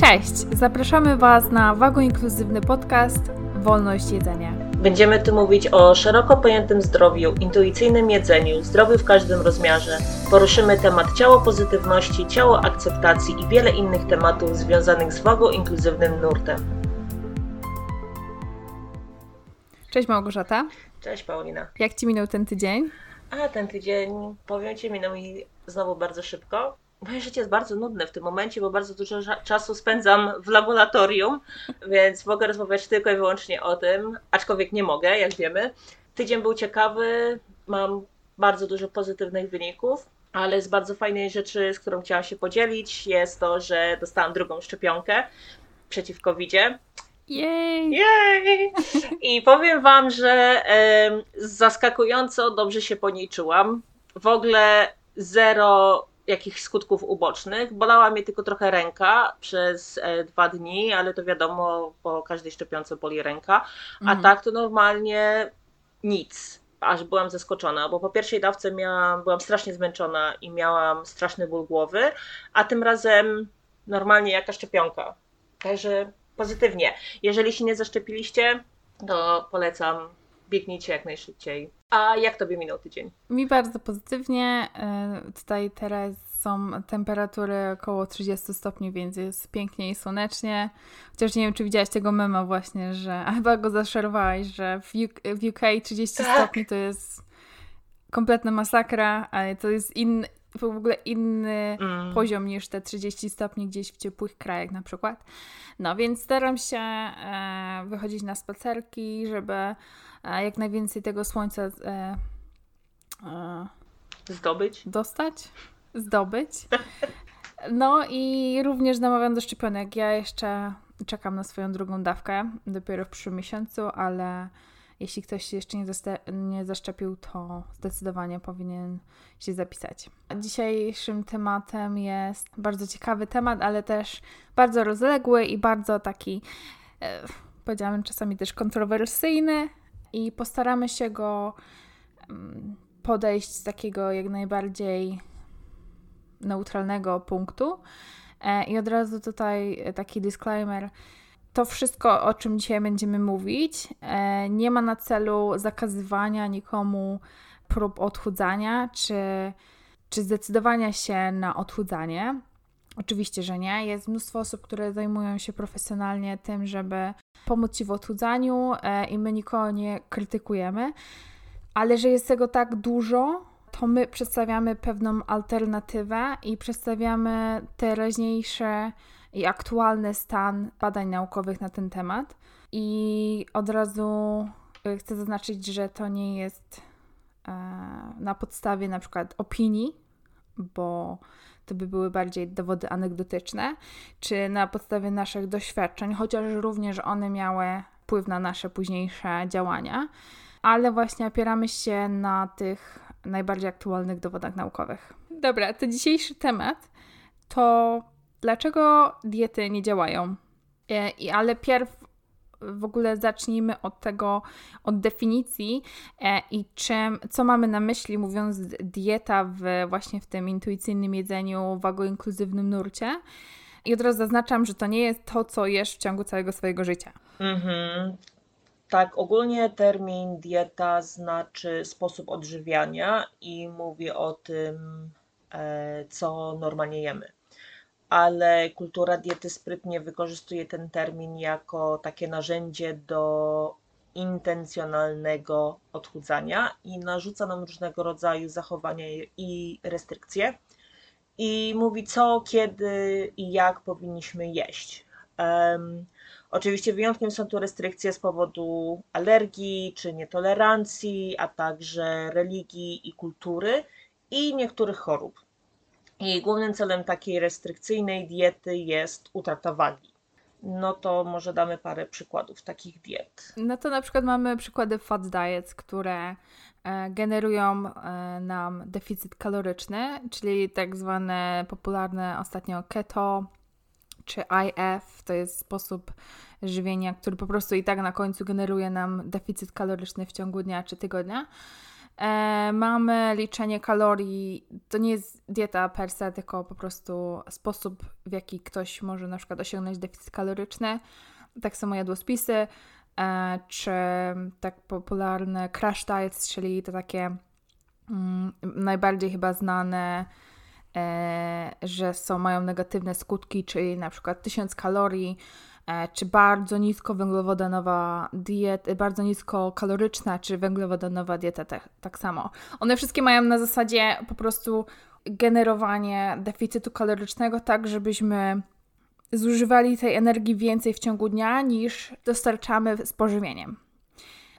Cześć! Zapraszamy Was na Wago Inkluzywny Podcast Wolność Jedzenia. Będziemy tu mówić o szeroko pojętym zdrowiu, intuicyjnym jedzeniu, zdrowiu w każdym rozmiarze. Poruszymy temat ciało pozytywności, ciało akceptacji i wiele innych tematów związanych z wagą inkluzywnym nurtem. Cześć Małgorzata. Cześć Paulina. Jak Ci minął ten tydzień? A ten tydzień, powiem Ci, minął mi znowu bardzo szybko. Moje życie jest bardzo nudne w tym momencie, bo bardzo dużo czasu spędzam w laboratorium, więc mogę rozmawiać tylko i wyłącznie o tym, aczkolwiek nie mogę, jak wiemy. Tydzień był ciekawy, mam bardzo dużo pozytywnych wyników, ale z bardzo fajnej rzeczy, z którą chciałam się podzielić, jest to, że dostałam drugą szczepionkę przeciw COVID-zie. Jej! Jej! I powiem Wam, że zaskakująco dobrze się po niej czułam. W ogóle zero jakichś skutków ubocznych. Bolała mnie tylko trochę ręka przez e, dwa dni, ale to wiadomo, po każdej szczepionce boli ręka. A mhm. tak to normalnie nic. Aż byłam zaskoczona, bo po pierwszej dawce miałam, byłam strasznie zmęczona i miałam straszny ból głowy, a tym razem normalnie jaka szczepionka. Także pozytywnie. Jeżeli się nie zaszczepiliście, to polecam biegnijcie jak najszybciej. A jak tobie minął tydzień? Mi bardzo pozytywnie. E, tutaj teraz są temperatury około 30 stopni, więc jest pięknie i słonecznie. Chociaż nie wiem, czy widziałaś tego mema właśnie, że chyba go zaszerowałaś, że w UK, w UK 30 tak. stopni to jest kompletna masakra, ale to jest inny, w ogóle inny mm. poziom niż te 30 stopni gdzieś w ciepłych krajach na przykład. No więc staram się e, wychodzić na spacerki, żeby jak najwięcej tego słońca e, e zdobyć. Dostać, zdobyć. No i również namawiam do szczepionek. Ja jeszcze czekam na swoją drugą dawkę, dopiero w przyszłym miesiącu, ale jeśli ktoś się jeszcze nie, nie zaszczepił, to zdecydowanie powinien się zapisać. Dzisiejszym tematem jest bardzo ciekawy temat, ale też bardzo rozległy i bardzo taki, e, powiedziałabym czasami też kontrowersyjny i postaramy się go mm, podejść z takiego jak najbardziej neutralnego punktu. E, I od razu tutaj taki disclaimer to wszystko, o czym dzisiaj będziemy mówić, e, nie ma na celu zakazywania nikomu prób odchudzania czy, czy zdecydowania się na odchudzanie. Oczywiście, że nie. Jest mnóstwo osób, które zajmują się profesjonalnie tym, żeby pomóc Ci w odchudzaniu e, i my nikogo nie krytykujemy, ale że jest tego tak dużo, to my przedstawiamy pewną alternatywę i przedstawiamy teraźniejsze i aktualny stan badań naukowych na ten temat. I od razu y, chcę zaznaczyć, że to nie jest e, na podstawie na przykład opinii, bo to by były bardziej dowody anegdotyczne, czy na podstawie naszych doświadczeń, chociaż również one miały wpływ na nasze późniejsze działania, ale właśnie opieramy się na tych najbardziej aktualnych dowodach naukowych. Dobra, to dzisiejszy temat to dlaczego diety nie działają. E, I, ale pierw w ogóle zacznijmy od tego, od definicji e, i czym, co mamy na myśli mówiąc dieta w, właśnie w tym intuicyjnym jedzeniu, wagoinkluzywnym nurcie. I od razu zaznaczam, że to nie jest to, co jesz w ciągu całego swojego życia. Mhm. Tak, ogólnie termin dieta znaczy sposób odżywiania i mówi o tym, e, co normalnie jemy ale kultura diety sprytnie wykorzystuje ten termin jako takie narzędzie do intencjonalnego odchudzania i narzuca nam różnego rodzaju zachowania i restrykcje i mówi co, kiedy i jak powinniśmy jeść. Um, oczywiście wyjątkiem są tu restrykcje z powodu alergii czy nietolerancji, a także religii i kultury i niektórych chorób. I głównym celem takiej restrykcyjnej diety jest utrata wagi. No to może damy parę przykładów takich diet. No to na przykład mamy przykłady fat diets, które e, generują e, nam deficyt kaloryczny, czyli tak zwane popularne ostatnio keto czy IF, to jest sposób żywienia, który po prostu i tak na końcu generuje nam deficyt kaloryczny w ciągu dnia czy tygodnia. E, mamy liczenie kalorii. To nie jest dieta per se, tylko po prostu sposób, w jaki ktoś może na przykład osiągnąć deficyt kaloryczny. Tak samo jadłospisy, e, czy tak popularne crash diets, czyli te takie mm, najbardziej chyba znane, e, że są, mają negatywne skutki, czyli na przykład 1000 kalorii, czy bardzo nisko węglowodanowa dieta, bardzo nisko kaloryczna, czy węglowodanowa dieta tak, tak samo. One wszystkie mają na zasadzie po prostu generowanie deficytu kalorycznego tak, żebyśmy zużywali tej energii więcej w ciągu dnia niż dostarczamy z pożywieniem.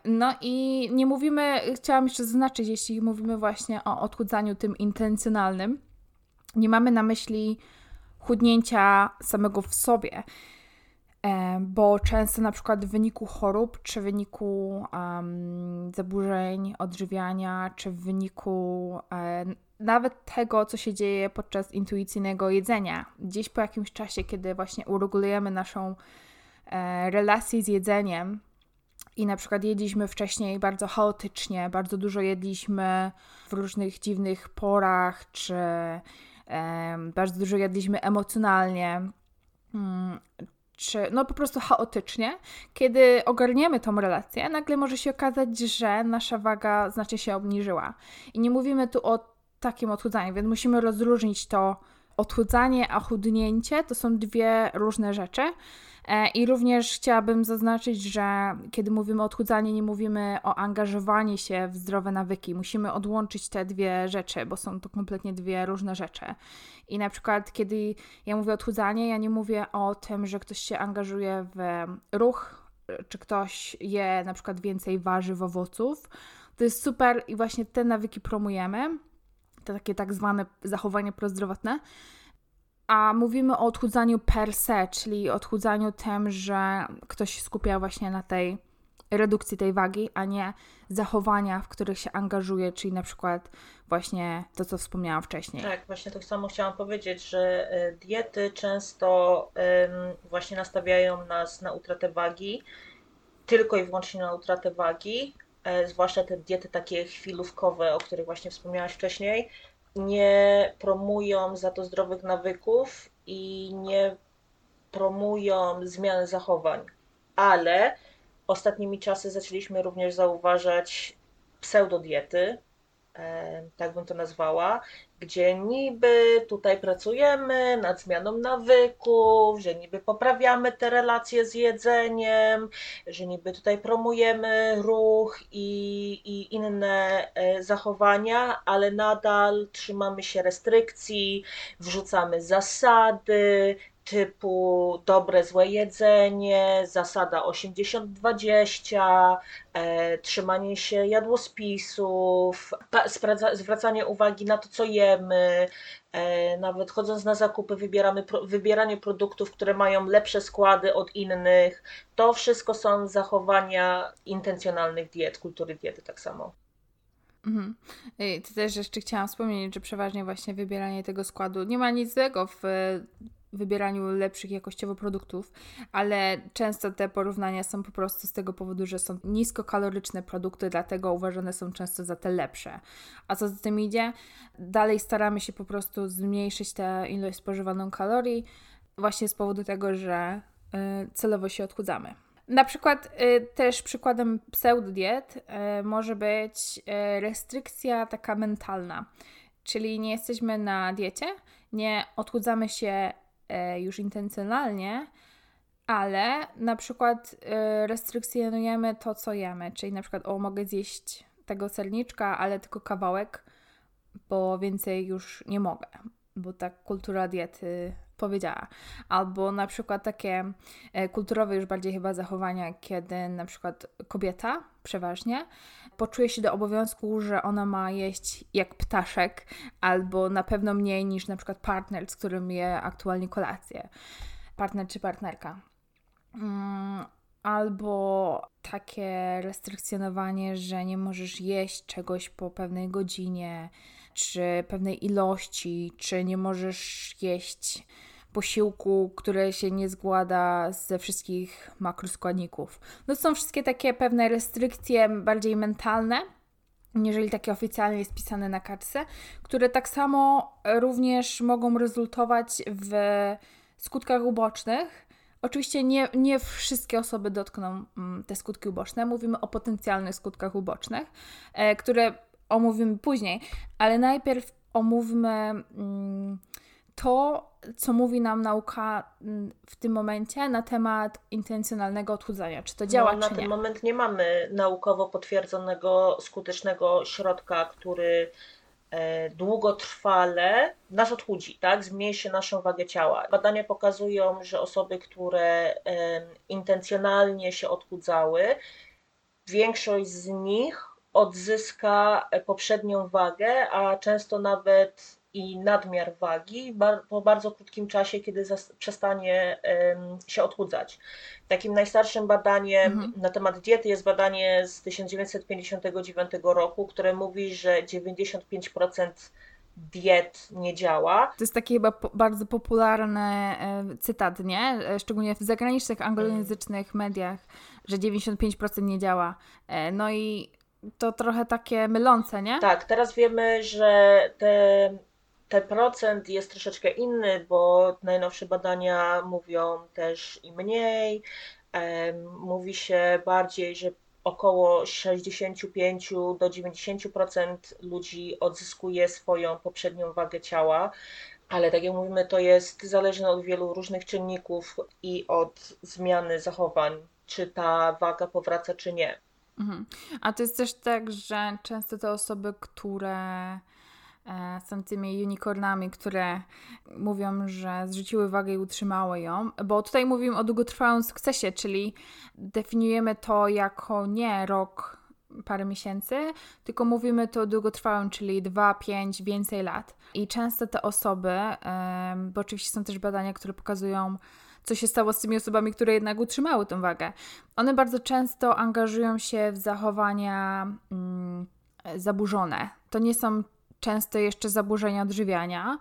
No i nie mówimy, chciałam jeszcze zaznaczyć, jeśli mówimy właśnie o odchudzaniu tym intencjonalnym, nie mamy na myśli chudnięcia samego w sobie. E, bo często na przykład w wyniku chorób, czy w wyniku um, zaburzeń odżywiania, czy w wyniku e, nawet tego, co się dzieje podczas intuicyjnego jedzenia, gdzieś po jakimś czasie, kiedy właśnie uregulujemy naszą e, relację z jedzeniem i na przykład jedliśmy wcześniej bardzo chaotycznie, bardzo dużo jedliśmy w różnych dziwnych porach, czy bardzo dużo jedliśmy emocjonalnie, mm, czy no po prostu chaotycznie, kiedy ogarniemy tą relację, nagle może się okazać, że nasza waga znacznie się obniżyła. I nie mówimy tu o takim odchudzaniu, więc musimy rozróżnić to odchudzanie a chudnięcie to są dwie różne rzeczy. E, I również chciałabym zaznaczyć, że kiedy mówimy o odchudzaniu, nie mówimy o angażowaniu się w zdrowe nawyki. Musimy odłączyć te dwie rzeczy, bo są to kompletnie dwie różne rzeczy. I na przykład, kiedy ja mówię o odchudzaniu, ja nie mówię o tym, że ktoś się angażuje w ruch, czy ktoś je na przykład więcej warzyw, owoców. To jest super i właśnie te nawyki promujemy. To takie tak zwane zachowanie prozdrowotne a mówimy o odchudzaniu per se, czyli odchudzaniu tym, że ktoś się skupia właśnie na tej redukcji tej wagi, a nie zachowania, w których się angażuje, czyli na przykład właśnie to, co wspomniałam wcześniej. Tak, właśnie to samo chciałam powiedzieć, że e, diety często właśnie nastawiają nas na utratę wagi, tylko i wyłącznie na utratę wagi, e, zwłaszcza te diety takie chwilówkowe, o których właśnie wspomniałaś wcześniej, nie promują za to zdrowych nawyków i nie promują zmiany zachowań. Ale ostatnimi czasy zaczęliśmy również zauważać pseudodiety, tak bym to nazwała, gdzie niby tutaj pracujemy nad zmianą nawyków, że niby poprawiamy te relacje z jedzeniem, że niby tutaj promujemy ruch i, i inne e, zachowania, ale nadal trzymamy się restrykcji, wrzucamy zasady, typu dobre, złe jedzenie, zasada 80-20, e, trzymanie się jadłospisów, zwracanie uwagi na to, co jemy, e, nawet chodząc na zakupy, wybieramy, wybieranie produktów, które mają lepsze składy od innych. To wszystko są zachowania intencjonalnych diet, kultury diety tak samo. Mhm. To też jeszcze chciałam wspomnieć, że przeważnie właśnie wybieranie tego składu nie ma nic złego w wybieraniu lepszych jakościowo produktów, ale często te porównania są po prostu z tego powodu, że są niskokaloryczne produkty, dlatego uważane są często za te lepsze. A co za tym idzie? Dalej staramy się po prostu zmniejszyć tę ilość spożywaną kalorii, właśnie z powodu tego, że y, celowo się odchudzamy. Na przykład y, też przykładem pseudodiet y, może być y, restrykcja taka mentalna, czyli nie jesteśmy na diecie, nie odchudzamy się już intencjonalnie, ale na przykład e, restrykcjonujemy to, co jemy, czyli na przykład o, mogę zjeść tego serniczka, ale tylko kawałek, bo więcej już nie mogę, bo tak kultura diety powiedziała. Albo na przykład takie e, kulturowe już bardziej chyba zachowania, kiedy na przykład kobieta przeważnie poczuje się do obowiązku, że ona ma jeść jak ptaszek, albo na pewno mniej niż na przykład partner, z którym je aktualnie kolację. Partner czy partnerka. Mm, albo takie restrykcjonowanie, że nie możesz jeść czegoś po pewnej godzinie, czy pewnej ilości, czy nie możesz jeść posiłku, które się nie składa ze wszystkich makroskładników. No są wszystkie takie pewne restrykcje bardziej mentalne, jeżeli takie oficjalnie jest pisane na kartce, które tak samo również mogą rezultować w skutkach ubocznych. Oczywiście nie, nie wszystkie osoby dotkną mm, te skutki uboczne. Mówimy o potencjalnych skutkach ubocznych, e, które omówimy później, ale najpierw omówmy mm, to, co mówi nam nauka mm, w tym momencie na temat intencjonalnego odchudzania. Czy to działa, no, na czy ten nie? moment nie mamy naukowo potwierdzonego, skutecznego środka, który e, długotrwale nas odchudzi, tak? zmniejszy naszą wagę ciała. Badania pokazują, że osoby, które intencjonalnie się odchudzały, większość z nich odzyska poprzednią wagę, a często nawet i nadmiar wagi po bardzo krótkim czasie, kiedy przestanie się odchudzać. Takim najstarszym badaniem mhm. na temat diety jest badanie z 1959 roku, które mówi, że 95% diet nie działa. To jest taki chyba po, bardzo popularny e, cytat, nie? E, szczególnie w zagranicznych, anglojęzycznych mediach, że 95% nie działa. E, no i to trochę takie mylące, nie? Tak, teraz wiemy, że te ten procent jest troszeczkę inny, bo najnowsze badania mówią też i mniej. Mówi się bardziej, że około 65 do 90% ludzi odzyskuje swoją poprzednią wagę ciała, ale tak jak mówimy, to jest zależne od wielu różnych czynników i od zmiany zachowań, czy ta waga powraca, czy nie. Mhm. A to jest też tak, że często te osoby, które są tymi unicornami, które mówią, że zrzuciły wagę i utrzymały ją, bo tutaj mówimy o długotrwałym sukcesie, czyli definiujemy to jako nie rok, parę miesięcy, tylko mówimy to długotrwałym, czyli 2, 5, więcej lat. I często te osoby, bo oczywiście są też badania, które pokazują, co się stało z tymi osobami, które jednak utrzymały tą wagę. One bardzo często angażują się w zachowania mm, zaburzone. To nie są często jeszcze zaburzenia odżywiania,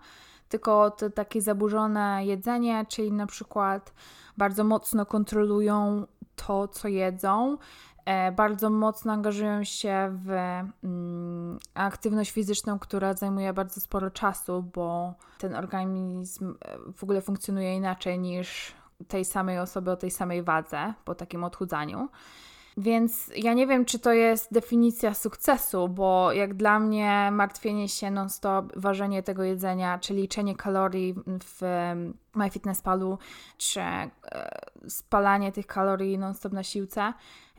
tylko to takie zaburzone jedzenie, czyli na przykład bardzo mocno kontrolują to, co jedzą, e, bardzo mocno angażują się w mm, aktywność fizyczną, która zajmuje bardzo sporo czasu, bo ten organizm e, w ogóle funkcjonuje inaczej niż tej samej osoby o tej samej wadze po takim odchudzaniu. Więc ja nie wiem, czy to jest definicja sukcesu, bo jak dla mnie martwienie się non-stop, ważenie tego jedzenia, czy liczenie kalorii w MyFitnessPalu, czy e, spalanie tych kalorii non-stop na siłce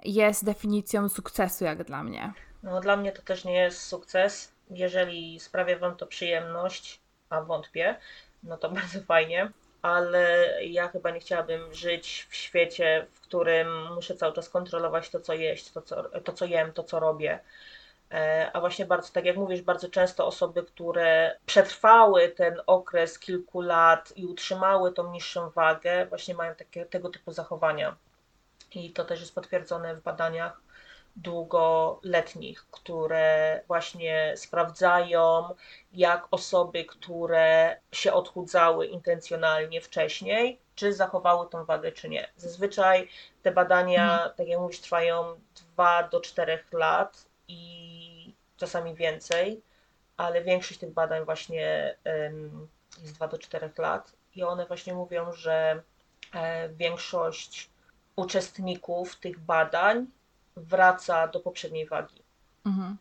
jest definicją sukcesu, jak dla mnie. No, dla mnie to też nie jest sukces. Jeżeli sprawia Wam to przyjemność, a wątpię, no to bardzo fajnie ale ja chyba nie chciałabym żyć w świecie, w którym muszę cały czas kontrolować to, co jeść, to, co, to, co jem, to, co robię. E, a właśnie bardzo, tak jak mówisz, bardzo często osoby, które przetrwały ten okres kilku lat i utrzymały tą niższą wagę, właśnie mają takie, tego typu zachowania. I to też jest potwierdzone w badaniach długoletnich, które właśnie sprawdzają, jak osoby, które się odchudzały intencjonalnie wcześniej, czy zachowały tą wagę, czy nie. Zazwyczaj te badania, mhm. tak jak mówisz, trwają 2 do 4 lat i czasami więcej, ale większość tych badań właśnie jest 2 do 4 lat i one właśnie mówią, że e, większość uczestników tych badań wraca do poprzedniej wagi. Mhm.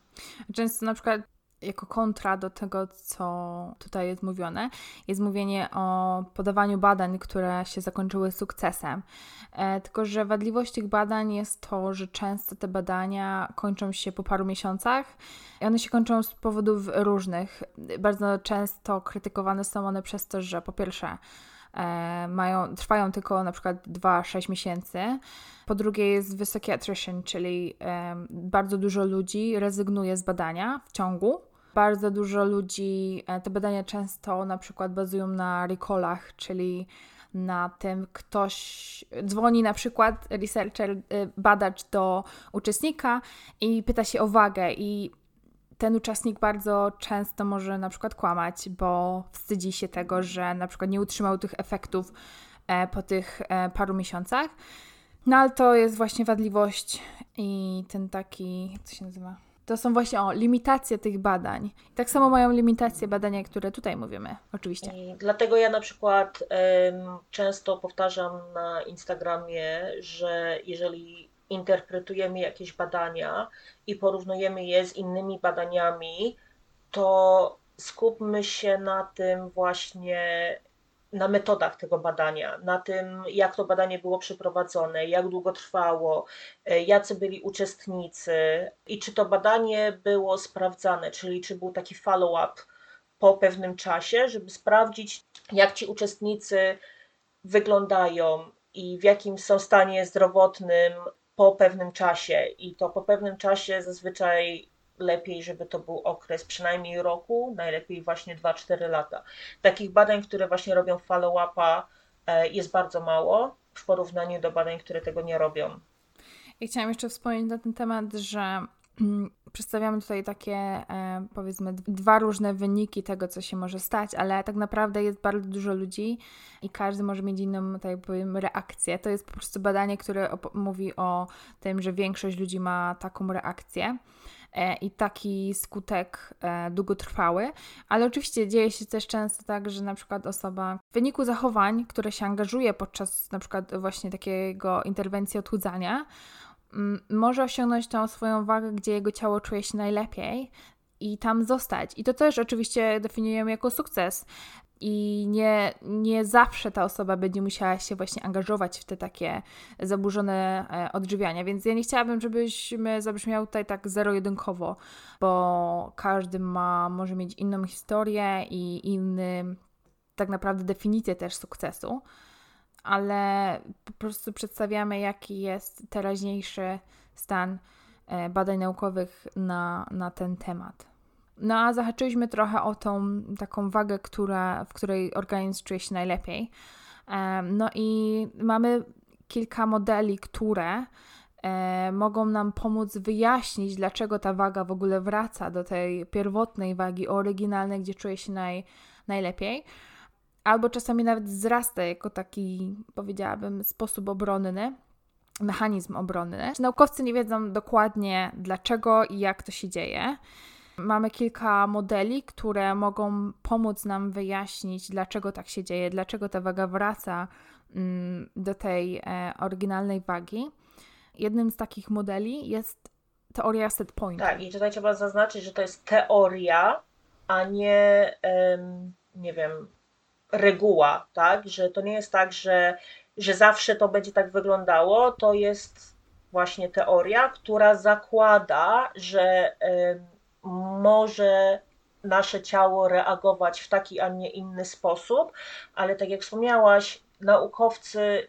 Często na przykład jako kontra do tego, co tutaj jest mówione, jest mówienie o podawaniu badań, które się zakończyły sukcesem. E, tylko, że wadliwość tych badań jest to, że często te badania kończą się po paru miesiącach i one się kończą z powodów różnych. Bardzo często krytykowane są one przez to, że po pierwsze, mają, trwają tylko na przykład 2-6 miesięcy. Po drugie jest wysoki attrition, czyli e, bardzo dużo ludzi rezygnuje z badania w ciągu. Bardzo dużo ludzi, e, te badania często na przykład bazują na recallach, czyli na tym ktoś dzwoni na przykład researcher, e, badacz do uczestnika i pyta się o wagę i ten uczestnik bardzo często może na przykład kłamać, bo wstydzi się tego, że na przykład nie utrzymał tych efektów e, po tych e, paru miesiącach. No ale to jest właśnie wadliwość i ten taki, to się nazywa? To są właśnie o limitacje tych badań. Tak samo mają limitacje badania, które tutaj mówimy, oczywiście. I dlatego ja na przykład często powtarzam na Instagramie, że jeżeli interpretujemy jakieś badania i porównujemy je z innymi badaniami, to skupmy się na tym właśnie, na metodach tego badania, na tym, jak to badanie było przeprowadzone, jak długo trwało, e, jacy byli uczestnicy i czy to badanie było sprawdzane, czyli czy był taki follow-up po pewnym czasie, żeby sprawdzić, jak ci uczestnicy wyglądają i w jakim są stanie zdrowotnym po pewnym czasie. I to po pewnym czasie zazwyczaj lepiej, żeby to był okres przynajmniej roku, najlepiej właśnie 2-4 lata. Takich badań, które właśnie robią follow-upa e, jest bardzo mało w porównaniu do badań, które tego nie robią. I chciałam jeszcze wspomnieć na ten temat, że przedstawiamy tutaj takie, e, powiedzmy, dwa różne wyniki tego, co się może stać, ale tak naprawdę jest bardzo dużo ludzi i każdy może mieć inną, tak powiem, reakcję. To jest po prostu badanie, które mówi o tym, że większość ludzi ma taką reakcję. E, i taki skutek e, długotrwały, ale oczywiście dzieje się też często tak, że na przykład osoba w wyniku zachowań, które się angażuje podczas na przykład właśnie takiego interwencji odchudzania, może osiągnąć tą swoją wagę, gdzie jego ciało czuje się najlepiej i tam zostać. I to też oczywiście definiujemy jako sukces. I nie, nie zawsze ta osoba będzie musiała się właśnie angażować w te takie zaburzone e, odżywiania, więc ja nie chciałabym, żebyśmy zabrzmiały tutaj tak zero-jedynkowo, bo każdy ma, może mieć inną historię i inny tak naprawdę definicję też sukcesu, ale po prostu przedstawiamy, jaki jest teraźniejszy stan e, badań naukowych na, na ten temat. No a zahaczyliśmy trochę o tą taką wagę, która, w której organizm czuje się najlepiej. No i mamy kilka modeli, które e, mogą nam pomóc wyjaśnić, dlaczego ta waga w ogóle wraca do tej pierwotnej wagi oryginalnej, gdzie czuje się naj, najlepiej. Albo czasami nawet wzrasta jako taki, powiedziałabym, sposób obronny, mechanizm obronny. Naukowcy nie wiedzą dokładnie dlaczego i jak to się dzieje. Mamy kilka modeli, które mogą pomóc nam wyjaśnić, dlaczego tak się dzieje, dlaczego ta waga wraca mm, do tej e, oryginalnej wagi. Jednym z takich modeli jest teoria set point. Tak, i tutaj trzeba zaznaczyć, że to jest teoria, a nie, nie wiem, reguła, tak? Że to nie jest tak, że, że zawsze to będzie tak wyglądało. To jest właśnie teoria, która zakłada, że może nasze ciało reagować w taki, a nie inny sposób, ale tak jak wspomniałaś, naukowcy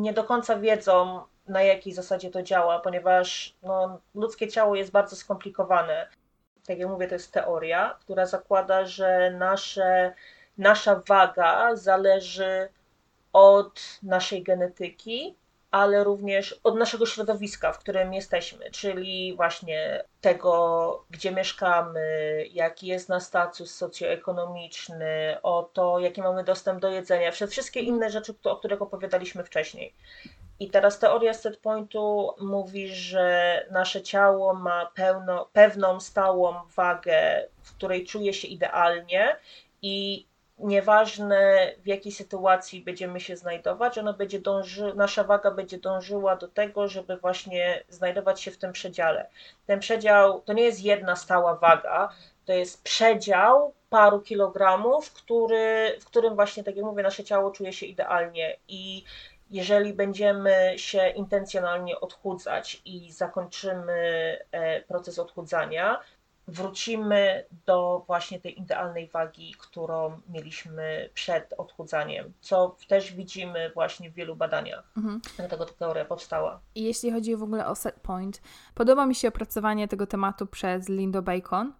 nie do końca wiedzą, na jakiej zasadzie to działa, ponieważ no, ludzkie ciało jest bardzo skomplikowane. Tak jak mówię, to jest teoria, która zakłada, że nasze, nasza waga zależy od naszej genetyki, ale również od naszego środowiska, w którym jesteśmy, czyli właśnie tego, gdzie mieszkamy, jaki jest nasz status socjoekonomiczny, o to, jaki mamy dostęp do jedzenia, wszystkie inne rzeczy, o których opowiadaliśmy wcześniej. I teraz teoria setpointu mówi, że nasze ciało ma pełno, pewną stałą wagę, w której czuje się idealnie i nieważne w jakiej sytuacji będziemy się znajdować, ona będzie dąży, nasza waga będzie dążyła do tego, żeby właśnie znajdować się w tym przedziale. Ten przedział to nie jest jedna stała waga, to jest przedział paru kilogramów, który, w którym właśnie, tak jak mówię, nasze ciało czuje się idealnie i jeżeli będziemy się intencjonalnie odchudzać i zakończymy e, proces odchudzania, wrócimy do właśnie tej idealnej wagi, którą mieliśmy przed odchudzaniem, co też widzimy właśnie w wielu badaniach. Mhm. Dlatego ta teoria powstała. I jeśli chodzi w ogóle o set point, podoba mi się opracowanie tego tematu przez Lindo Bacon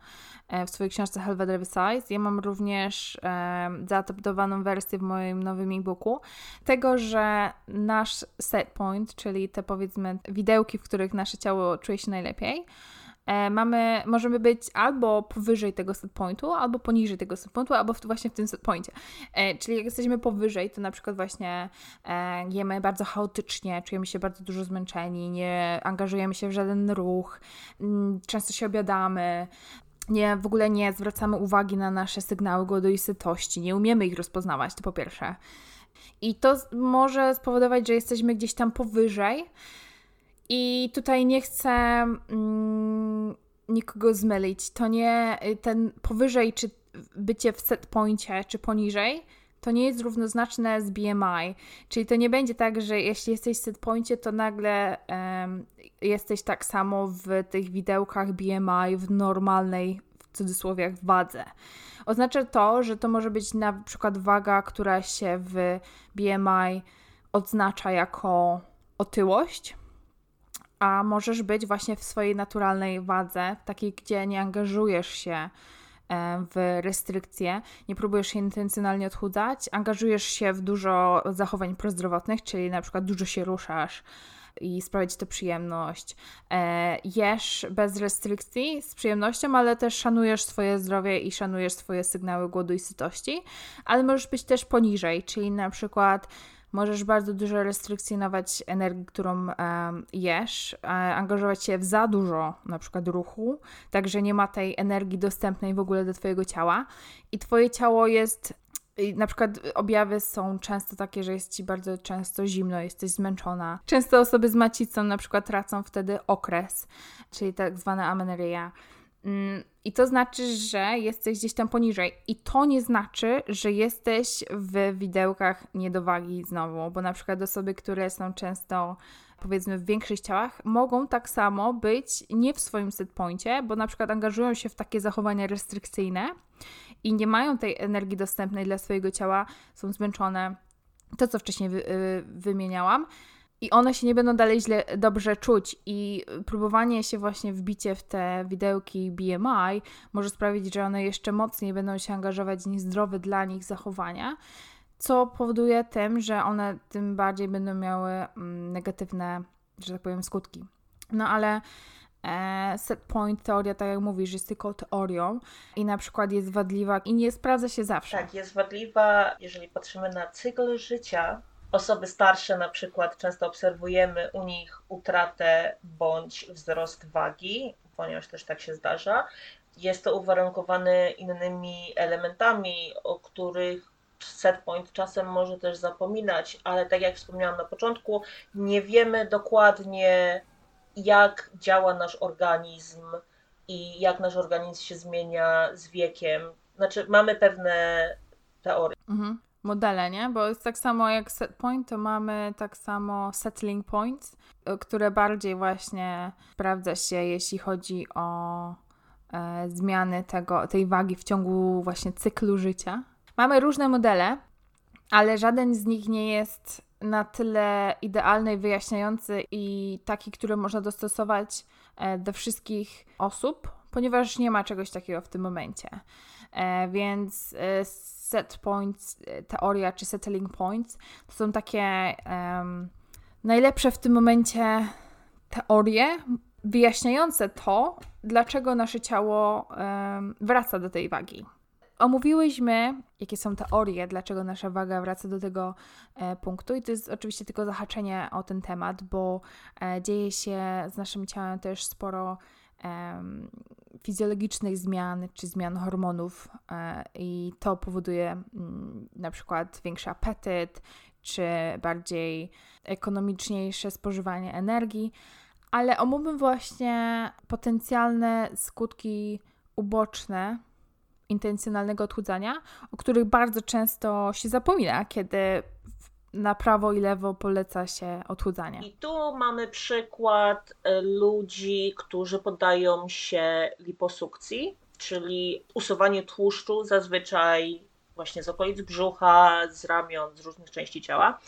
e, w swojej książce Helvedere Size. Ja mam również e, zaadaptowaną wersję w moim nowym e-booku tego, że nasz set point, czyli te powiedzmy widełki, w których nasze ciało czuje się najlepiej, mamy, możemy być albo powyżej tego set pointu, albo poniżej tego set pointu, albo w, właśnie w tym set poincie. E, czyli jak jesteśmy powyżej, to na przykład właśnie e, jemy bardzo chaotycznie, czujemy się bardzo dużo zmęczeni, nie angażujemy się w żaden ruch, mm, często się obiadamy, nie, w ogóle nie zwracamy uwagi na nasze sygnały głodu i sytości, nie umiemy ich rozpoznawać, to po pierwsze. I to może spowodować, że jesteśmy gdzieś tam powyżej. I tutaj nie chcę mm, nikogo zmylić. To nie ten powyżej, czy bycie w set poincie, czy poniżej, to nie jest równoznaczne z BMI. Czyli to nie będzie tak, że jeśli jesteś w set poincie, to nagle um, jesteś tak samo w tych widełkach BMI w normalnej, w cudzysłowie, wadze. Oznacza to, że to może być na przykład waga, która się w BMI odznacza jako otyłość, a możesz być właśnie w swojej naturalnej wadze, takiej, gdzie nie angażujesz się e, w restrykcje, nie próbujesz się intencjonalnie odchudzać, angażujesz się w dużo zachowań prozdrowotnych, czyli na przykład dużo się ruszasz, i sprawiać to przyjemność. E, jesz bez restrykcji, z przyjemnością, ale też szanujesz swoje zdrowie i szanujesz swoje sygnały głodu i sytości, ale możesz być też poniżej, czyli na przykład możesz bardzo dużo restrykcjonować energii, którą jesz, e, angażować się w za dużo na przykład ruchu, także nie ma tej energii dostępnej w ogóle do Twojego ciała i Twoje ciało jest na przykład objawy są często takie, że jest ci bardzo często zimno, jesteś zmęczona. Często osoby z macicą na przykład tracą wtedy okres, czyli tak zwana amenorrhea. Mm, I to znaczy, że jesteś gdzieś tam poniżej. I to nie znaczy, że jesteś w widełkach niedowagi znowu, bo na przykład osoby, które są często powiedzmy w większych ciałach, mogą tak samo być nie w swoim setpoincie, bo na przykład angażują się w takie zachowania restrykcyjne i nie mają tej energii dostępnej dla swojego ciała, są zmęczone. To, co wcześniej wy, y, wymieniałam. I one się nie będą dalej źle, dobrze czuć, i próbowanie się właśnie wbicie w te widełki BMI może sprawić, że one jeszcze mocniej będą się angażować w niezdrowe dla nich zachowania, co powoduje tym, że one tym bardziej będą miały mm, negatywne, że tak powiem, skutki. No ale E, set point teoria, tak jak mówisz, jest tylko teorią i na przykład jest wadliwa i nie sprawdza się zawsze. Tak, jest wadliwa, jeżeli patrzymy na cykl życia. Osoby starsze na przykład często obserwujemy u nich utratę bądź wzrost wagi, ponieważ też tak się zdarza. Jest to uwarunkowane innymi elementami, o których setpoint czasem może też zapominać, ale tak jak wspomniałam na początku, nie wiemy dokładnie jak działa nasz organizm i jak nasz organizm się zmienia z wiekiem. Znaczy, mamy pewne teorie. Mhm. Modele, nie? Bo jest tak samo jak set point, to mamy tak samo settling points, y, które bardziej właśnie sprawdza się, jeśli chodzi o e, zmiany tego, tej wagi w ciągu właśnie cyklu życia. Mamy różne modele, ale żaden z nich nie jest na tyle idealny wyjaśniający i taki, który można dostosować e, do wszystkich osób, ponieważ nie ma czegoś takiego w tym momencie. E, więc e, set points, teoria czy settling points to są takie um, najlepsze w tym momencie teorie wyjaśniające to, dlaczego nasze ciało um, wraca do tej wagi. Omówiłyśmy, jakie są teorie, dlaczego nasza waga wraca do tego e, punktu, i to jest oczywiście tylko zahaczenie o ten temat, bo e, dzieje się z naszym ciałem też sporo e, fizjologicznych zmian czy zmian hormonów, e, i to powoduje mm, na przykład większy apetyt, czy bardziej ekonomiczniejsze spożywanie energii. Ale omówmy właśnie potencjalne skutki uboczne intencjonalnego odchudzania, o których bardzo często się zapomina, kiedy na prawo i lewo poleca się odchudzanie. I tu mamy przykład e, ludzi, którzy poddają się liposukcji, czyli usuwanie tłuszczu zazwyczaj właśnie z okolic brzucha, z ramion, z różnych części ciała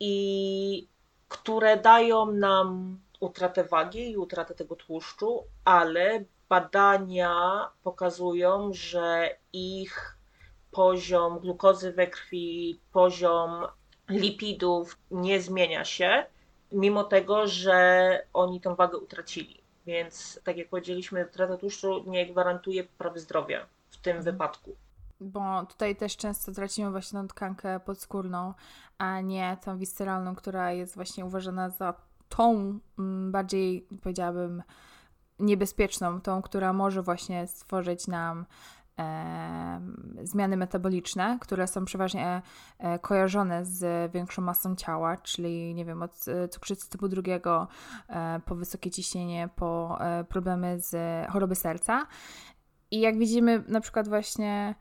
i które dają nam utratę wagi i utratę tego tłuszczu, ale badania pokazują, że ich poziom glukozy we krwi, poziom lipidów nie zmienia się, mimo tego, że oni tą wagę utracili. Więc tak jak powiedzieliśmy, trata tłuszczu nie gwarantuje poprawy zdrowia w tym mhm. wypadku. Bo tutaj też często tracimy właśnie tą tkankę podskórną, a nie tą visceralną, która jest właśnie uważana za tą mm, bardziej, powiedziałabym, niebezpieczną, tą, która może właśnie stworzyć nam zmiany metaboliczne, które są przeważnie e, kojarzone z większą masą ciała, czyli nie wiem, od e, cukrzycy typu drugiego e, po wysokie ciśnienie, po problemy z choroby serca. I jak widzimy na przykład właśnie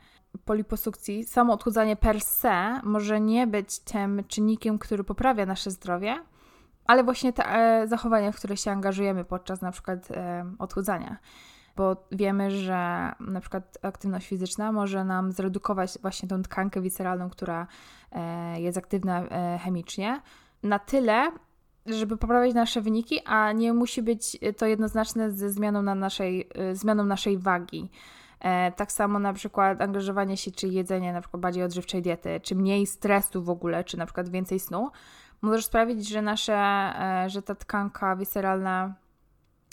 po liposukcji, samo odchudzanie per se może nie być tym czynnikiem, który poprawia nasze zdrowie, ale właśnie te zachowania, w które się angażujemy podczas na przykład odchudzania. Bo wiemy, że na przykład aktywność fizyczna może nam zredukować właśnie tą tkankę visceralną, która e, jest aktywna chemicznie, na tyle, żeby poprawiać nasze wyniki, a nie musi być to jednoznaczne ze zmianą, na naszej, zmianą naszej wagi. Tak samo na przykład angażowanie się, czy jedzenie na przykład bardziej odżywczej diety, czy mniej stresu w ogóle, czy na przykład więcej snu, możesz sprawić, że nasze, e, że ta tkanka wiseralna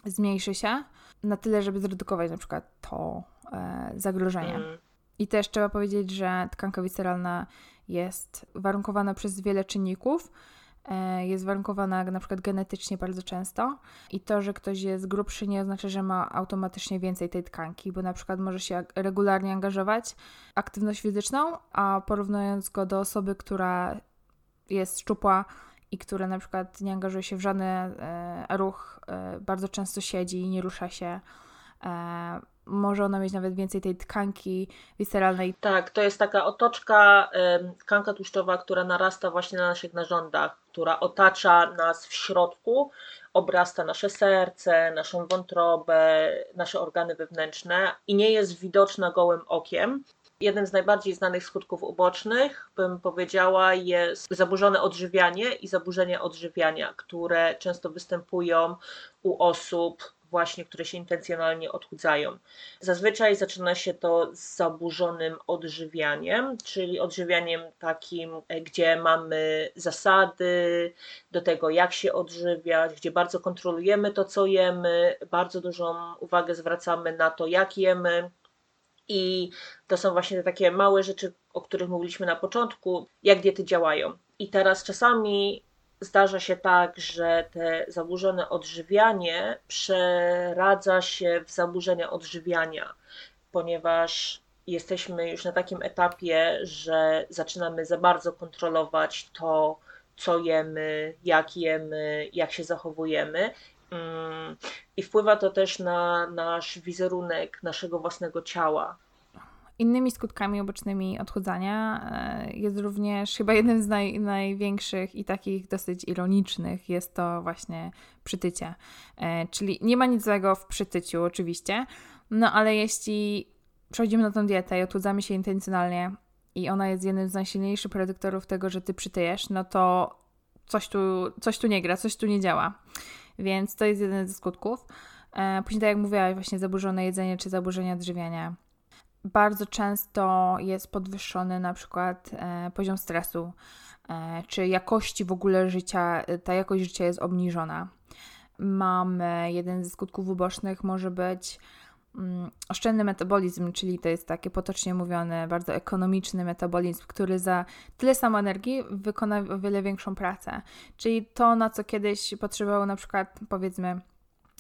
zmniejszy się na tyle, żeby zredukować na przykład to e, zagrożenie. Mm. I też trzeba powiedzieć, że tkanka wiseralna jest warunkowana przez wiele czynników. E, jest warunkowana na przykład genetycznie bardzo często i to, że ktoś jest grubszy nie oznacza, że ma automatycznie więcej tej tkanki, bo na przykład może się regularnie angażować aktywność fizyczną, a porównując go do osoby, która jest szczupła i która na przykład nie angażuje się w żaden e, ruch, e, bardzo często siedzi i nie rusza się. E, może ona mieć nawet więcej tej tkanki wiseralnej. Tak, to jest taka otoczka, tkanka tłuszczowa, która narasta właśnie na naszych narządach, która otacza nas w środku, obrasta nasze serce, naszą wątrobę, nasze organy wewnętrzne i nie jest widoczna gołym okiem. Jeden z najbardziej znanych skutków ubocznych, bym powiedziała, jest zaburzone odżywianie i zaburzenia odżywiania, które często występują u osób właśnie, które się intencjonalnie odchudzają. Zazwyczaj zaczyna się to z zaburzonym odżywianiem, czyli odżywianiem takim, gdzie mamy zasady do tego, jak się odżywiać, gdzie bardzo kontrolujemy to, co jemy, bardzo dużą uwagę zwracamy na to, jak jemy, i to są właśnie te takie małe rzeczy, o których mówiliśmy na początku, jak diety działają. I teraz czasami zdarza się tak, że te zaburzone odżywianie przeradza się w zaburzenia odżywiania, ponieważ jesteśmy już na takim etapie, że zaczynamy za bardzo kontrolować to, co jemy, jak jemy, jak się zachowujemy. Mm, I wpływa to też na nasz wizerunek naszego własnego ciała. Innymi skutkami ubocznymi odchudzania e, jest również chyba jednym z naj, największych i takich dosyć ironicznych jest to właśnie przytycie. E, czyli nie ma nic złego w przytyciu oczywiście, no ale jeśli przechodzimy na tą dietę i odchudzamy się intencjonalnie i ona jest jednym z najsilniejszych predyktorów tego, że ty przytyjesz, no to coś tu, coś tu nie gra, coś tu nie działa. Więc to jest jeden ze skutków. E, później, tak jak mówiłaś, właśnie zaburzone jedzenie czy zaburzenia odżywiania. Bardzo często jest podwyższony na przykład e, poziom stresu, e, czy jakości w ogóle życia, ta jakość życia jest obniżona. Mamy jeden ze skutków ubocznych, może być oszczędny metabolizm, czyli to jest takie potocznie mówione, bardzo ekonomiczny metabolizm, który za tyle samo energii wykona o wiele większą pracę. Czyli to, na co kiedyś potrzebowało na przykład powiedzmy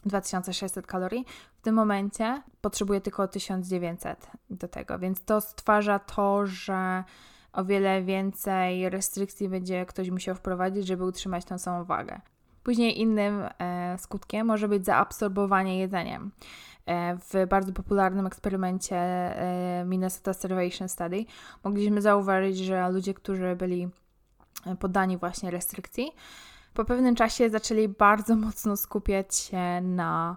2600 kalorii, w tym momencie potrzebuje tylko 1900 do tego, więc to stwarza to, że o wiele więcej restrykcji będzie ktoś musiał wprowadzić, żeby utrzymać tą samą wagę. Później innym e, skutkiem może być zaabsorbowanie jedzeniem. E, w bardzo popularnym eksperymencie e, Minnesota Starvation Study mogliśmy zauważyć, że ludzie, którzy byli e, poddani właśnie restrykcji, po pewnym czasie zaczęli bardzo mocno skupiać się na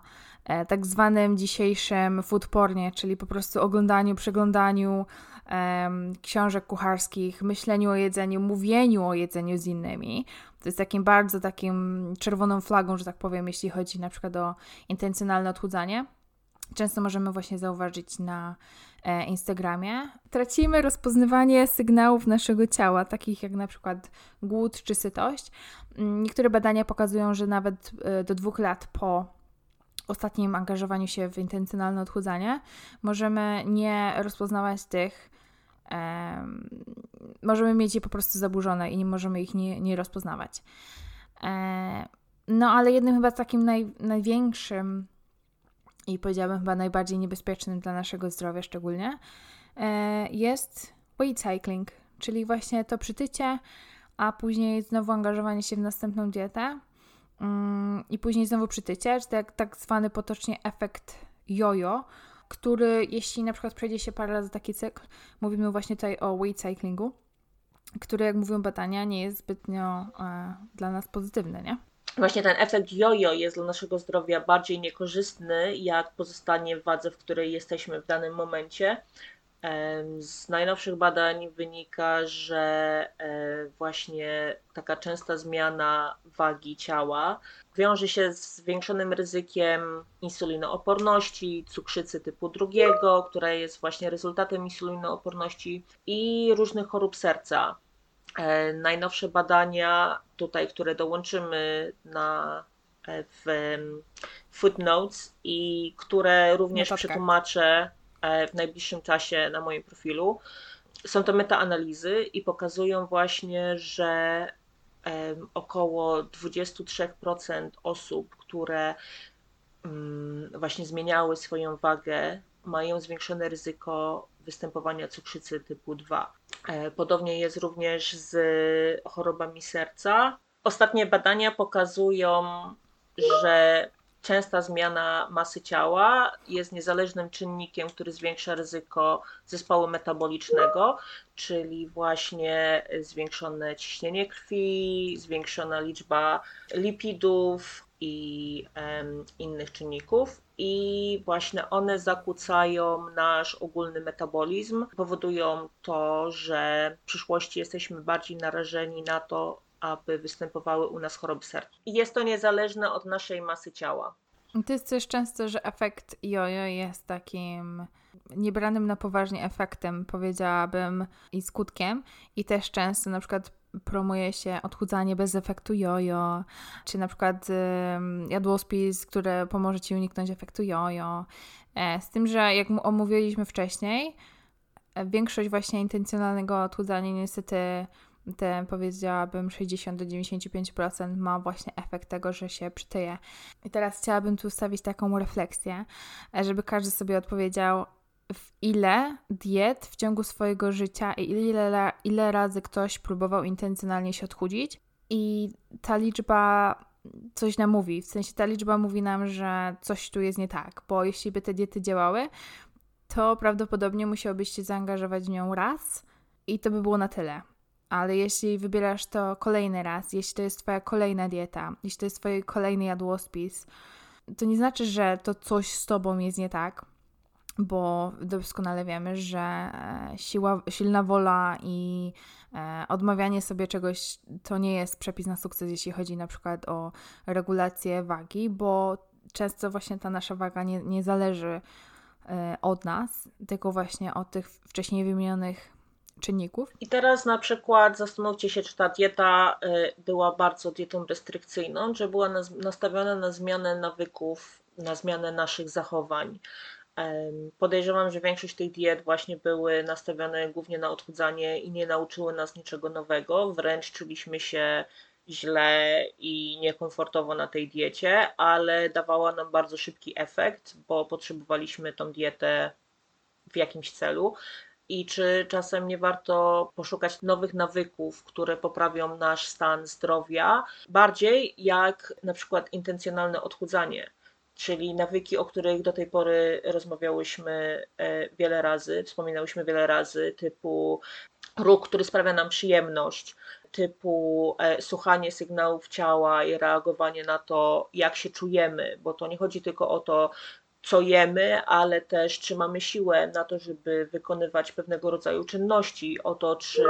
tak zwanym dzisiejszym food pornie, czyli po prostu oglądaniu, przeglądaniu um, książek kucharskich, myśleniu o jedzeniu, mówieniu o jedzeniu z innymi. To jest takim bardzo takim czerwoną flagą, że tak powiem, jeśli chodzi na przykład o intencjonalne odchudzanie często możemy właśnie zauważyć na e, Instagramie. Tracimy rozpoznawanie sygnałów naszego ciała, takich jak na przykład głód czy sytość. Mm, niektóre badania pokazują, że nawet e, do dwóch lat po ostatnim angażowaniu się w intencjonalne odchudzanie, możemy nie rozpoznawać tych, um, możemy mieć je po prostu zaburzone i nie możemy ich nie, nie rozpoznawać. E, no ale jednym chyba takim naj, największym i powiedziałabym chyba najbardziej niebezpiecznym dla naszego zdrowia szczególnie e, jest weight cycling, czyli właśnie to przytycie, a później znowu angażowanie się w następną dietę mm, i później znowu przytycie, czy tak, tak zwany potocznie efekt jojo, który jeśli na przykład przejdzie się parę razy taki cykl, mówimy właśnie tutaj o weight cyclingu, który jak mówią badania nie jest zbytnio e, dla nas pozytywny, nie? Właśnie ten efekt jojo jest dla naszego zdrowia bardziej niekorzystny, jak pozostanie w wadze, w której jesteśmy w danym momencie. Z najnowszych badań wynika, że e, właśnie taka częsta zmiana wagi ciała wiąże się z zwiększonym ryzykiem insulinooporności, cukrzycy typu drugiego, która jest właśnie rezultatem insulinooporności i różnych chorób serca. E, najnowsze badania tutaj, które dołączymy na e, w footnotes i które również Notatka. przetłumaczę e, w najbliższym czasie na moim profilu. Są to metaanalizy i pokazują właśnie, że około 23% osób, które mm, właśnie zmieniały swoją wagę, mają zwiększone ryzyko występowania cukrzycy typu 2. E, podobnie jest również z chorobami serca. Ostatnie badania pokazują, że częsta zmiana masy ciała jest niezależnym czynnikiem, który zwiększa ryzyko zespołu metabolicznego, czyli właśnie zwiększone ciśnienie krwi, zwiększona liczba lipidów i um, innych czynników i właśnie one zakłócają nasz ogólny metabolizm, powodują to, że w przyszłości jesteśmy bardziej narażeni na to, aby występowały u nas choroby serca. I jest to niezależne od naszej masy ciała. To jest też często, że efekt jojo jest takim niebranym na poważnie efektem, powiedziałabym, i skutkiem. I też często na przykład promuje się odchudzanie bez efektu jojo, czy na przykład jadłospis, który pomoże Ci uniknąć efektu jojo. E, z tym, że jak omówiliśmy wcześniej, e, większość właśnie intencjonalnego odchudzania niestety te powiedziałabym 60 do 95% ma właśnie efekt tego, że się przytyje. I teraz chciałabym tu stawić taką refleksję, e, żeby każdy sobie odpowiedział, w ile diet w ciągu swojego życia i ile, ile razy ktoś próbował intencjonalnie się odchudzić. I ta liczba coś nam mówi. W sensie ta liczba mówi nam, że coś tu jest nie tak, bo jeśli by te diety działały, to prawdopodobnie musiałbyś się zaangażować w nią raz i to by było na tyle. Ale jeśli wybierasz to kolejny raz, jeśli to jest Twoja kolejna dieta, jeśli to jest Twój kolejny jadłospis, to nie znaczy, że to coś z Tobą jest nie tak, bo doskonale wiemy, że e, siła, silna wola i e, odmawianie sobie czegoś to nie jest przepis na sukces, jeśli chodzi na przykład o regulację wagi, bo często właśnie ta nasza waga nie, nie zależy e, od nas, tylko właśnie od tych wcześniej wymienionych czynników. I teraz na przykład zastanówcie się, czy ta dieta była bardzo dietą restrykcyjną, czy była nastawiona na zmianę nawyków, na zmianę naszych zachowań. Podejrzewam, że większość tych diet właśnie były nastawione głównie na odchudzanie i nie nauczyły nas niczego nowego, wręcz czuliśmy się źle i niekomfortowo na tej diecie, ale dawała nam bardzo szybki efekt, bo potrzebowaliśmy tą dietę w jakimś celu. I czy czasem nie warto poszukać nowych nawyków, które poprawią nasz stan zdrowia, bardziej jak na przykład intencjonalne odchudzanie? Czyli nawyki, o których do tej pory rozmawiałyśmy e, wiele razy, wspominałyśmy wiele razy, typu ruch, który sprawia nam przyjemność, typu e, słuchanie sygnałów ciała i reagowanie na to, jak się czujemy, bo to nie chodzi tylko o to, co jemy, ale też czy mamy siłę na to, żeby wykonywać pewnego rodzaju czynności, o to, czy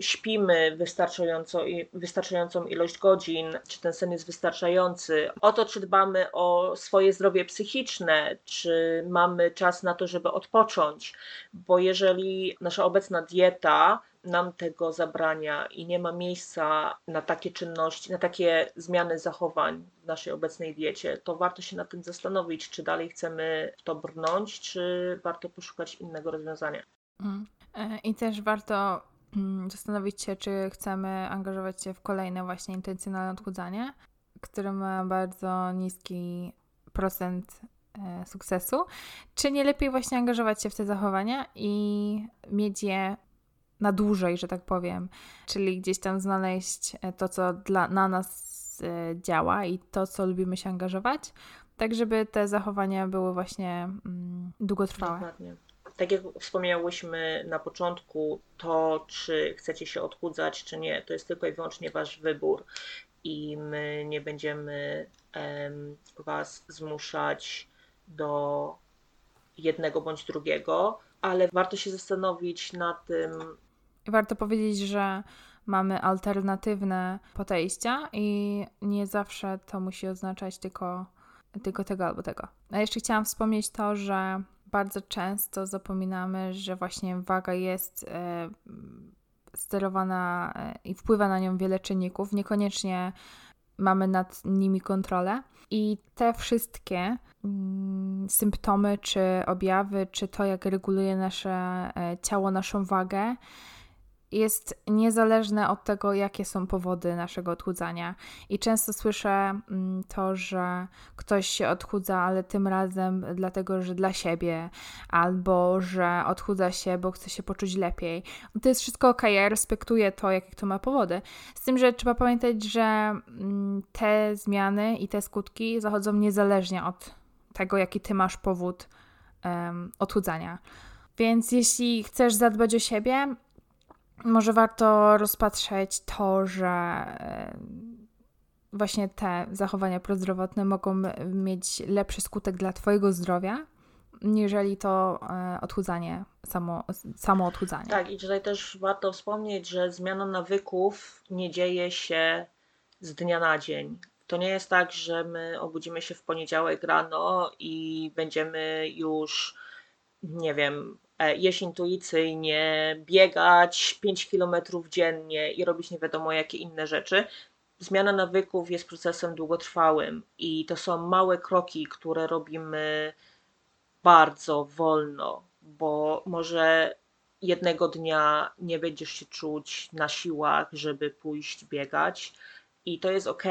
śpimy wystarczająco, wystarczającą ilość godzin, czy ten sen jest wystarczający, o to, czy dbamy o swoje zdrowie psychiczne, czy mamy czas na to, żeby odpocząć, bo jeżeli nasza obecna dieta nam tego zabrania i nie ma miejsca na takie czynności, na takie zmiany zachowań w naszej obecnej diecie, to warto się nad tym zastanowić, czy dalej chcemy w to brnąć, czy warto poszukać innego rozwiązania. Mm. E, I też warto mm, zastanowić się, czy chcemy angażować się w kolejne właśnie intencjonalne odchudzanie, które ma bardzo niski procent e, sukcesu, czy nie lepiej właśnie angażować się w te zachowania i mieć je na dłużej, że tak powiem, czyli gdzieś tam znaleźć e, to, co dla, na nas działa i to, co lubimy się angażować, tak żeby te zachowania były właśnie mm, długotrwałe. Dokładnie tak jak wspomniałyśmy na początku, to czy chcecie się odchudzać, czy nie, to jest tylko i wyłącznie wasz wybór i my nie będziemy um, was zmuszać do jednego bądź drugiego, ale warto się zastanowić na tym. Warto powiedzieć, że mamy alternatywne podejścia i nie zawsze to musi oznaczać tylko, tylko tego albo tego. A jeszcze chciałam wspomnieć to, że bardzo często zapominamy, że właśnie waga jest e, sterowana e, i wpływa na nią wiele czynników, niekoniecznie mamy nad nimi kontrolę. I te wszystkie mm, symptomy, czy objawy, czy to, jak reguluje nasze e, ciało, naszą wagę, jest niezależne od tego, jakie są powody naszego odchudzania. I często słyszę mm, to, że ktoś się odchudza, ale tym razem dlatego, że dla siebie, albo że odchudza się, bo chce się poczuć lepiej. To jest wszystko ok, ja respektuję to, jakie to ma powody. Z tym, że trzeba pamiętać, że mm, te zmiany i te skutki zachodzą niezależnie od tego, jaki ty masz powód um, odchudzania. Więc jeśli chcesz zadbać o siebie, może warto rozpatrzeć to, że e, właśnie te zachowania prozdrowotne mogą mieć lepszy skutek dla Twojego zdrowia, niżeli to e, odchudzanie, samo, samo odchudzanie. Tak, i tutaj też warto wspomnieć, że zmiana nawyków nie dzieje się z dnia na dzień. To nie jest tak, że my obudzimy się w poniedziałek rano i będziemy już, nie wiem, jeść intuicyjnie, biegać 5 km dziennie i robić nie wiadomo jakie inne rzeczy. Zmiana nawyków jest procesem długotrwałym i to są małe kroki, które robimy bardzo wolno, bo może jednego dnia nie będziesz się czuć na siłach, żeby pójść biegać i to jest ok.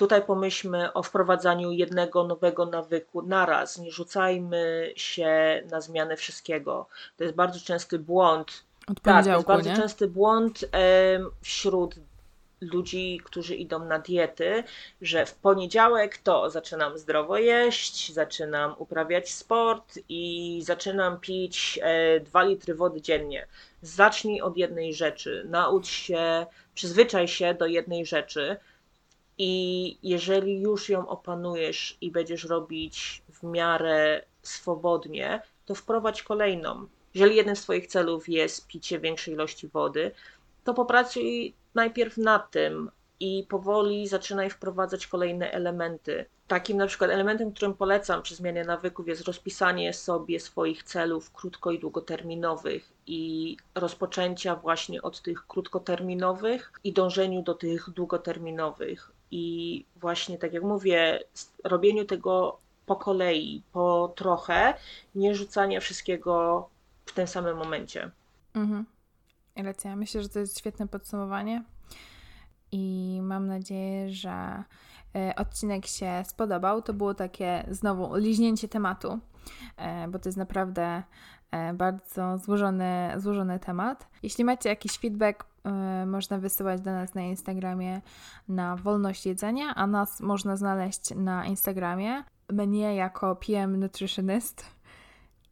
Tutaj pomyślmy o wprowadzaniu jednego nowego nawyku naraz. Nie rzucajmy się na zmianę wszystkiego. To jest bardzo częsty błąd. Od tak, to jest bardzo nie? częsty błąd wśród ludzi, którzy idą na diety, że w poniedziałek to zaczynam zdrowo jeść, zaczynam uprawiać sport i zaczynam pić 2 e, litry wody dziennie. Zacznij od jednej rzeczy, naucz się, przyzwyczaj się do jednej rzeczy i jeżeli już ją opanujesz i będziesz robić w miarę swobodnie, to wprowadź kolejną. Jeżeli jeden z Twoich celów jest picie większej ilości wody, to popracuj najpierw nad tym i powoli zaczynaj wprowadzać kolejne elementy. Takim na przykład elementem, którym polecam przy zmianie nawyków jest rozpisanie sobie swoich celów krótko i długoterminowych i rozpoczęcia właśnie od tych krótkoterminowych i dążeniu do tych długoterminowych. I właśnie tak jak mówię, robieniu tego po kolei, po trochę, nie rzucanie wszystkiego w tym samym momencie. Mhm. Racja. Myślę, że to jest świetne podsumowanie i mam nadzieję, że e, odcinek się spodobał. To było takie znowu liźnięcie tematu, e, bo to jest naprawdę e, bardzo złożony, złożony temat. Jeśli macie jakiś feedback, można wysyłać do nas na Instagramie na wolność jedzenia, a nas można znaleźć na Instagramie mnie jako PM Nutritionist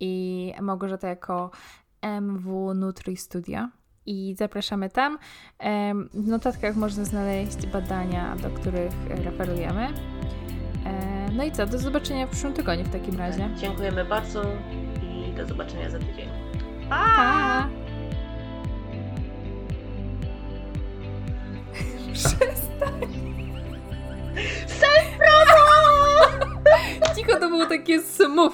i Małgorzata jako MW Nutri Studia i zapraszamy tam. W notatkach można znaleźć badania, do których referujemy. No i co, do zobaczenia w przyszłym tygodniu w takim razie. Dziękujemy bardzo i do zobaczenia za tydzień. Pa! pa! Przestań! Self-promo! Cicho to było takie smooth.